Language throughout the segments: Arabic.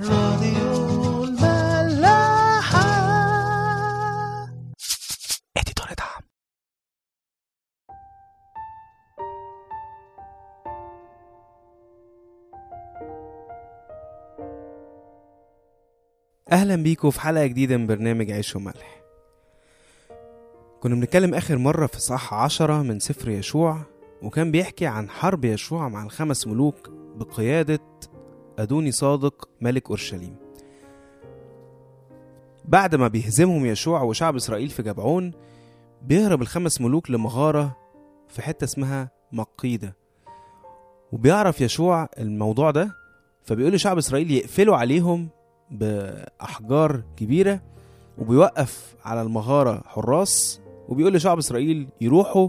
راديو الملاحة. اديتور دعم. أهلا بيكم في حلقة جديدة من برنامج عيش وملح. كنا بنتكلم آخر مرة في صح عشرة من سفر يشوع وكان بيحكي عن حرب يشوع مع الخمس ملوك بقيادة أدوني صادق ملك أورشليم. بعد ما بيهزمهم يشوع وشعب إسرائيل في جبعون بيهرب الخمس ملوك لمغارة في حتة اسمها مقيدة. وبيعرف يشوع الموضوع ده فبيقول لشعب إسرائيل يقفلوا عليهم بأحجار كبيرة وبيوقف على المغارة حراس وبيقول لشعب إسرائيل يروحوا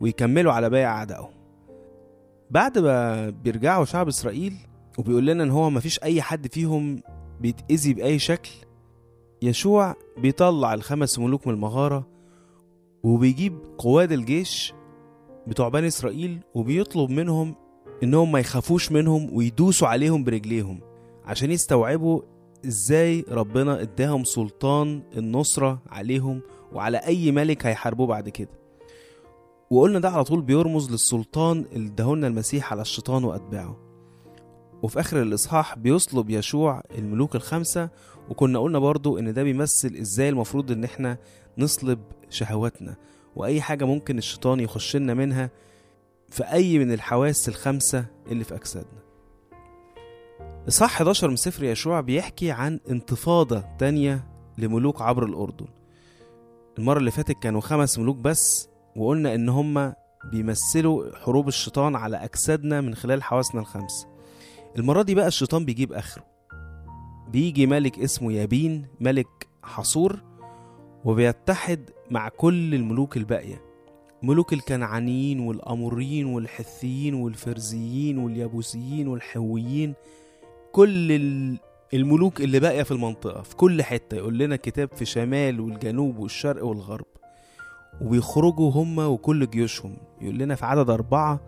ويكملوا على باقي أعدائهم. بعد ما بيرجعوا شعب إسرائيل وبيقول لنا إن هو مفيش أي حد فيهم بيتأذي بأي شكل. يشوع بيطلع الخمس ملوك من المغارة وبيجيب قواد الجيش بتوع بني إسرائيل وبيطلب منهم إنهم ما يخافوش منهم ويدوسوا عليهم برجليهم عشان يستوعبوا إزاي ربنا إداهم سلطان النصرة عليهم وعلى أي ملك هيحاربوه بعد كده. وقلنا ده على طول بيرمز للسلطان اللي اداهولنا المسيح على الشيطان وأتباعه. وفي آخر الإصحاح بيصلب يشوع الملوك الخمسة وكنا قلنا برضو إن ده بيمثل إزاي المفروض إن إحنا نصلب شهواتنا وأي حاجة ممكن الشيطان يخش لنا منها في أي من الحواس الخمسة اللي في أجسادنا. إصحاح 11 من سفر يشوع بيحكي عن انتفاضة تانية لملوك عبر الأردن. المرة اللي فاتت كانوا خمس ملوك بس وقلنا إن هما بيمثلوا حروب الشيطان على أجسادنا من خلال حواسنا الخمسة. المرة دي بقى الشيطان بيجيب آخره. بيجي ملك اسمه يابين ملك حصور وبيتحد مع كل الملوك الباقية. ملوك الكنعانيين والأموريين والحثيين والفرزيين واليابوسيين والحويين. كل ال- الملوك اللي باقية في المنطقة في كل حتة يقول لنا كتاب في شمال والجنوب والشرق والغرب. وبيخرجوا هم وكل جيوشهم. يقول لنا في عدد أربعة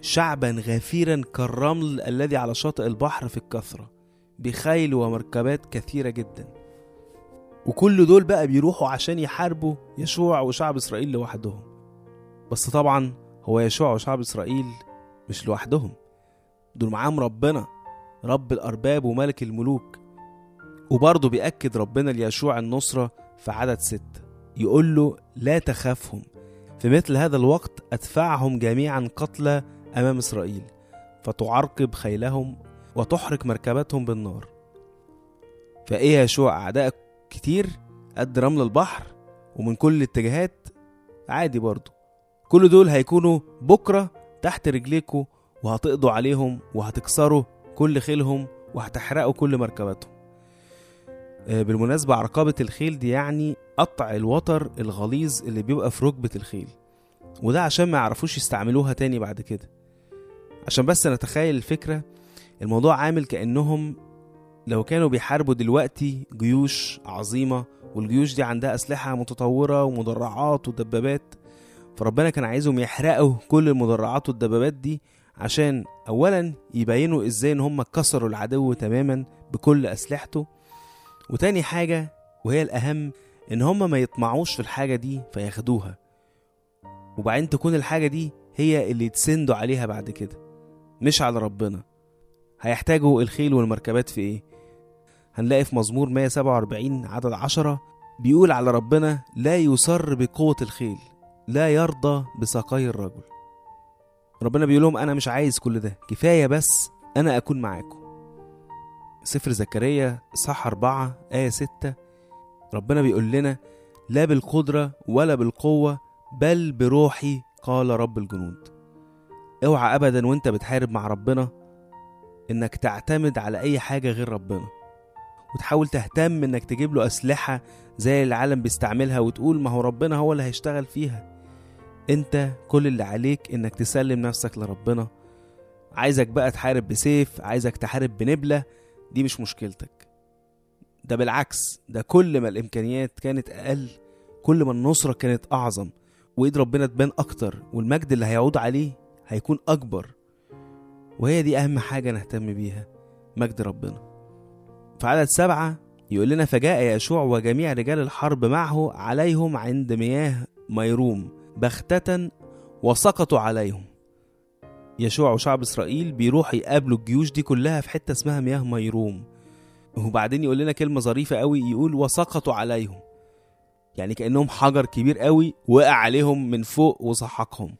شعبا غفيرا كالرمل الذي على شاطئ البحر في الكثرة بخيل ومركبات كثيرة جدا. وكل دول بقى بيروحوا عشان يحاربوا يشوع وشعب إسرائيل لوحدهم. بس طبعا هو يشوع وشعب إسرائيل مش لوحدهم. دول معاهم ربنا رب الأرباب وملك الملوك. وبرضه بيأكد ربنا ليشوع النصرة في عدد ستة يقول له لا تخافهم في مثل هذا الوقت أدفعهم جميعا قتلى أمام إسرائيل فتعرقب خيلهم وتحرق مركباتهم بالنار. فإيه يشوع أعداء كتير؟ قد رمل البحر ومن كل الاتجاهات عادي برضه كل دول هيكونوا بكرة تحت رجليكوا وهتقضوا عليهم وهتكسروا كل خيلهم وهتحرقوا كل مركباتهم. آه، بالمناسبة عرقبة الخيل دي يعني قطع الوتر الغليظ اللي بيبقى في ركبة الخيل. وده عشان ما يعرفوش يستعملوها تاني بعد كده. عشان بس نتخيل الفكرة الموضوع عامل كأنهم لو كانوا بيحاربوا دلوقتي جيوش عظيمة والجيوش دي عندها أسلحة متطورة ومدرعات ودبابات فربنا كان عايزهم يحرقوا كل المدرعات والدبابات دي عشان اولا يبينوا إزاي إن هم كسروا العدو تماما بكل أسلحته وتاني حاجة وهي الأهم إن هم ما يطمعوش في الحاجة دي فياخدوها وبعدين تكون الحاجة دي هي اللي يتسندوا عليها بعد كده. مش على ربنا. هيحتاجوا الخيل والمركبات في إيه؟ هنلاقي في مزمور 147 عدد عشرة بيقول على ربنا لا يسر بقوة الخيل لا يرضى بساقي الرجل. ربنا بيقول لهم أنا مش عايز كل ده كفاية بس أنا أكون معاكم. سفر زكريا صح أربعة آية ستة. ربنا بيقول لنا لا بالقدرة ولا بالقوة بل بروحي قال رب الجنود. أوعى أبدا وأنت بتحارب مع ربنا إنك تعتمد على أي حاجة غير ربنا. وتحاول تهتم إنك تجيب له أسلحة زي العالم بيستعملها وتقول ما هو ربنا هو اللي هيشتغل فيها. أنت كل اللي عليك إنك تسلم نفسك لربنا. عايزك بقى تحارب بسيف عايزك تحارب بنبلة دي مش مشكلتك. ده بالعكس ده كل ما الإمكانيات كانت أقل كل ما النصرة كانت أعظم وإيد ربنا تبان أكتر والمجد اللي هيعود عليه هيكون أكبر. وهي دي أهم حاجة نهتم بيها مجد ربنا. في عدد سبعة يقول لنا فجاء يشوع وجميع رجال الحرب معه عليهم عند مياه ميروم بختة وسقطوا عليهم. يشوع وشعب إسرائيل بيروحوا يقابلوا الجيوش دي كلها في حتة اسمها مياه ميروم. وبعدين يقول لنا كلمة ظريفة قوي يقول وسقطوا عليهم. يعني كأنهم حجر كبير قوي وقع عليهم من فوق وسحقهم.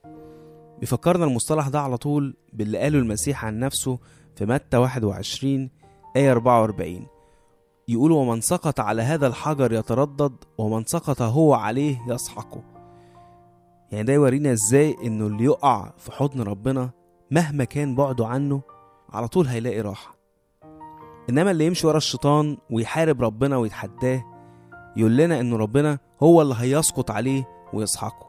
بيفكرنا المصطلح ده على طول باللي قاله المسيح عن نفسه في متى 21 آية 44 يقول ومن سقط على هذا الحجر يتردد ومن سقط هو عليه يسحقه يعني ده يورينا إزاي إنه اللي يقع في حضن ربنا مهما كان بعده عنه على طول هيلاقي راحة. إنما اللي يمشي ورا الشيطان ويحارب ربنا ويتحداه يقول لنا ان ربنا هو اللي هيسقط عليه ويسحقه.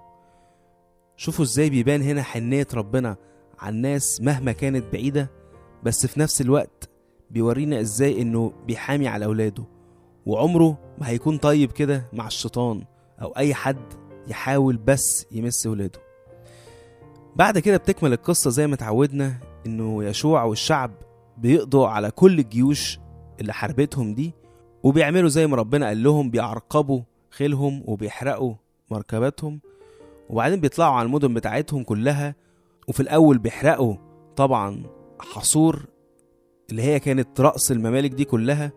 شوفوا إزاي بيبان هنا حنية ربنا على الناس مهما كانت بعيدة بس في نفس الوقت بيورينا إزاي انه بيحامي على اولاده. وعمره ما هيكون طيب كده مع الشيطان أو اي حد يحاول بس يمس ولاده بعد كده بتكمل القصة زي ما اتعودنا انه يشوع والشعب بيقضوا على كل الجيوش اللي حاربتهم دي وبيعملوا زي ما ربنا قال لهم بيعرقبوا خيلهم وبيحرقوا مركباتهم وبعدين بيطلعوا على المدن بتاعتهم كلها وفي الأول بيحرقوا طبعا حصور اللي هي كانت رأس الممالك دي كلها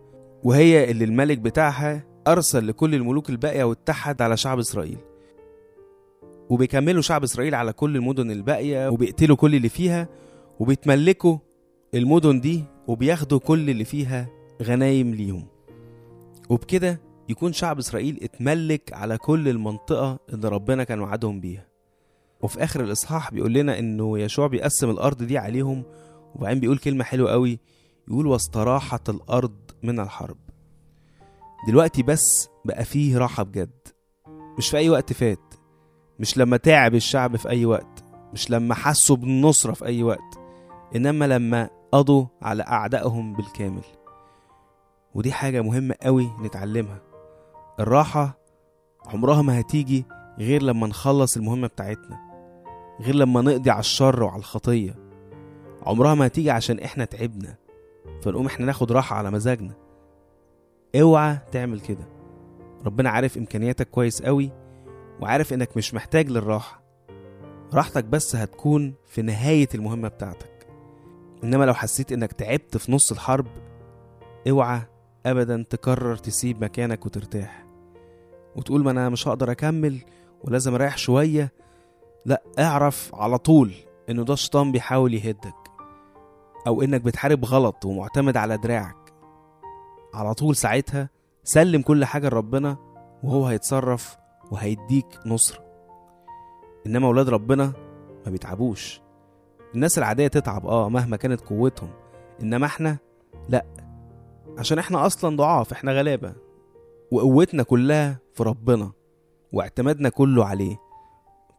وهي اللي الملك بتاعها أرسل لكل الملوك الباقية واتحد على شعب إسرائيل. وبيكملوا شعب إسرائيل على كل المدن الباقية وبيقتلوا كل اللي فيها وبيتملكوا المدن دي وبياخدوا كل اللي فيها غنايم ليهم. وبكده يكون شعب إسرائيل اتملك على كل المنطقة اللي ربنا كان وعدهم بيها. وفي آخر الإصحاح بيقول لنا إنه يشوع بيقسم الأرض دي عليهم وبعدين بيقول كلمة حلوة قوي يقول واستراحت الأرض من الحرب دلوقتي بس بقى فيه راحة بجد. مش في أي وقت فات. مش لما تعب الشعب في أي وقت. مش لما حسوا بالنصرة في أي وقت. إنما لما قضوا على أعدائهم بالكامل. ودي حاجة مهمة قوي نتعلمها. الراحة عمرها ما هتيجي غير لما نخلص المهمة بتاعتنا غير لما نقضي على الشر وعلى الخطية. عمرها ما هتيجي عشان إحنا تعبنا فنقوم إحنا ناخد راحة على مزاجنا. اوعى تعمل كده. ربنا عارف إمكانياتك كويس قوي وعارف إنك مش محتاج للراحة. راحتك بس هتكون في نهاية المهمة بتاعتك. إنما لو حسيت إنك تعبت في نص الحرب اوعى ابدا تقرر تسيب مكانك وترتاح. وتقول ما أنا مش هقدر أكمل ولازم أريح شوية. لا اعرف على طول انه ده الشيطان بيحاول يهدك أو إنك بتحارب غلط ومعتمد على دراعك. على طول ساعتها سلم كل حاجة لربنا وهو هيتصرف وهيديك نصرة إنما ولاد ربنا ما بيتعبوش. الناس العادية تتعب آه مهما كانت قوتهم. إنما إحنا لا عشان إحنا أصلا ضعاف إحنا غلابة. وقوتنا كلها في ربنا واعتمادنا كله عليه.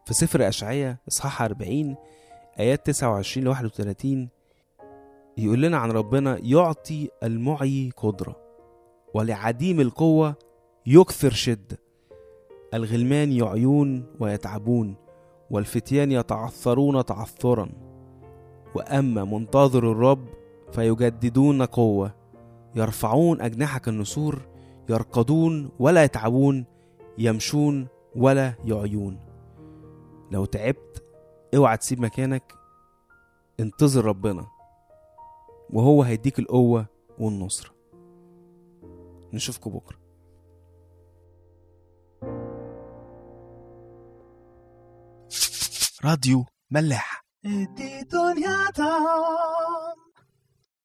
في سفر أشعية إصحاح 40 آيات 29 ل 31 يقول لنا عن ربنا يعطي المعي قدرة ولعديم القوة يكثر شدة الغلمان يعيون ويتعبون والفتيان يتعثرون تعثرا. وأما منتظر الرب فيجددون قوة. يرفعون أجنحة كالنسور يرقدون ولا يتعبون يمشون ولا يعيون. لو تعبت اوعى تسيب مكانك انتظر ربنا وهو هيديك القوة والنصرة نشوفكم بكرة. راديو ملاح. دي دنيا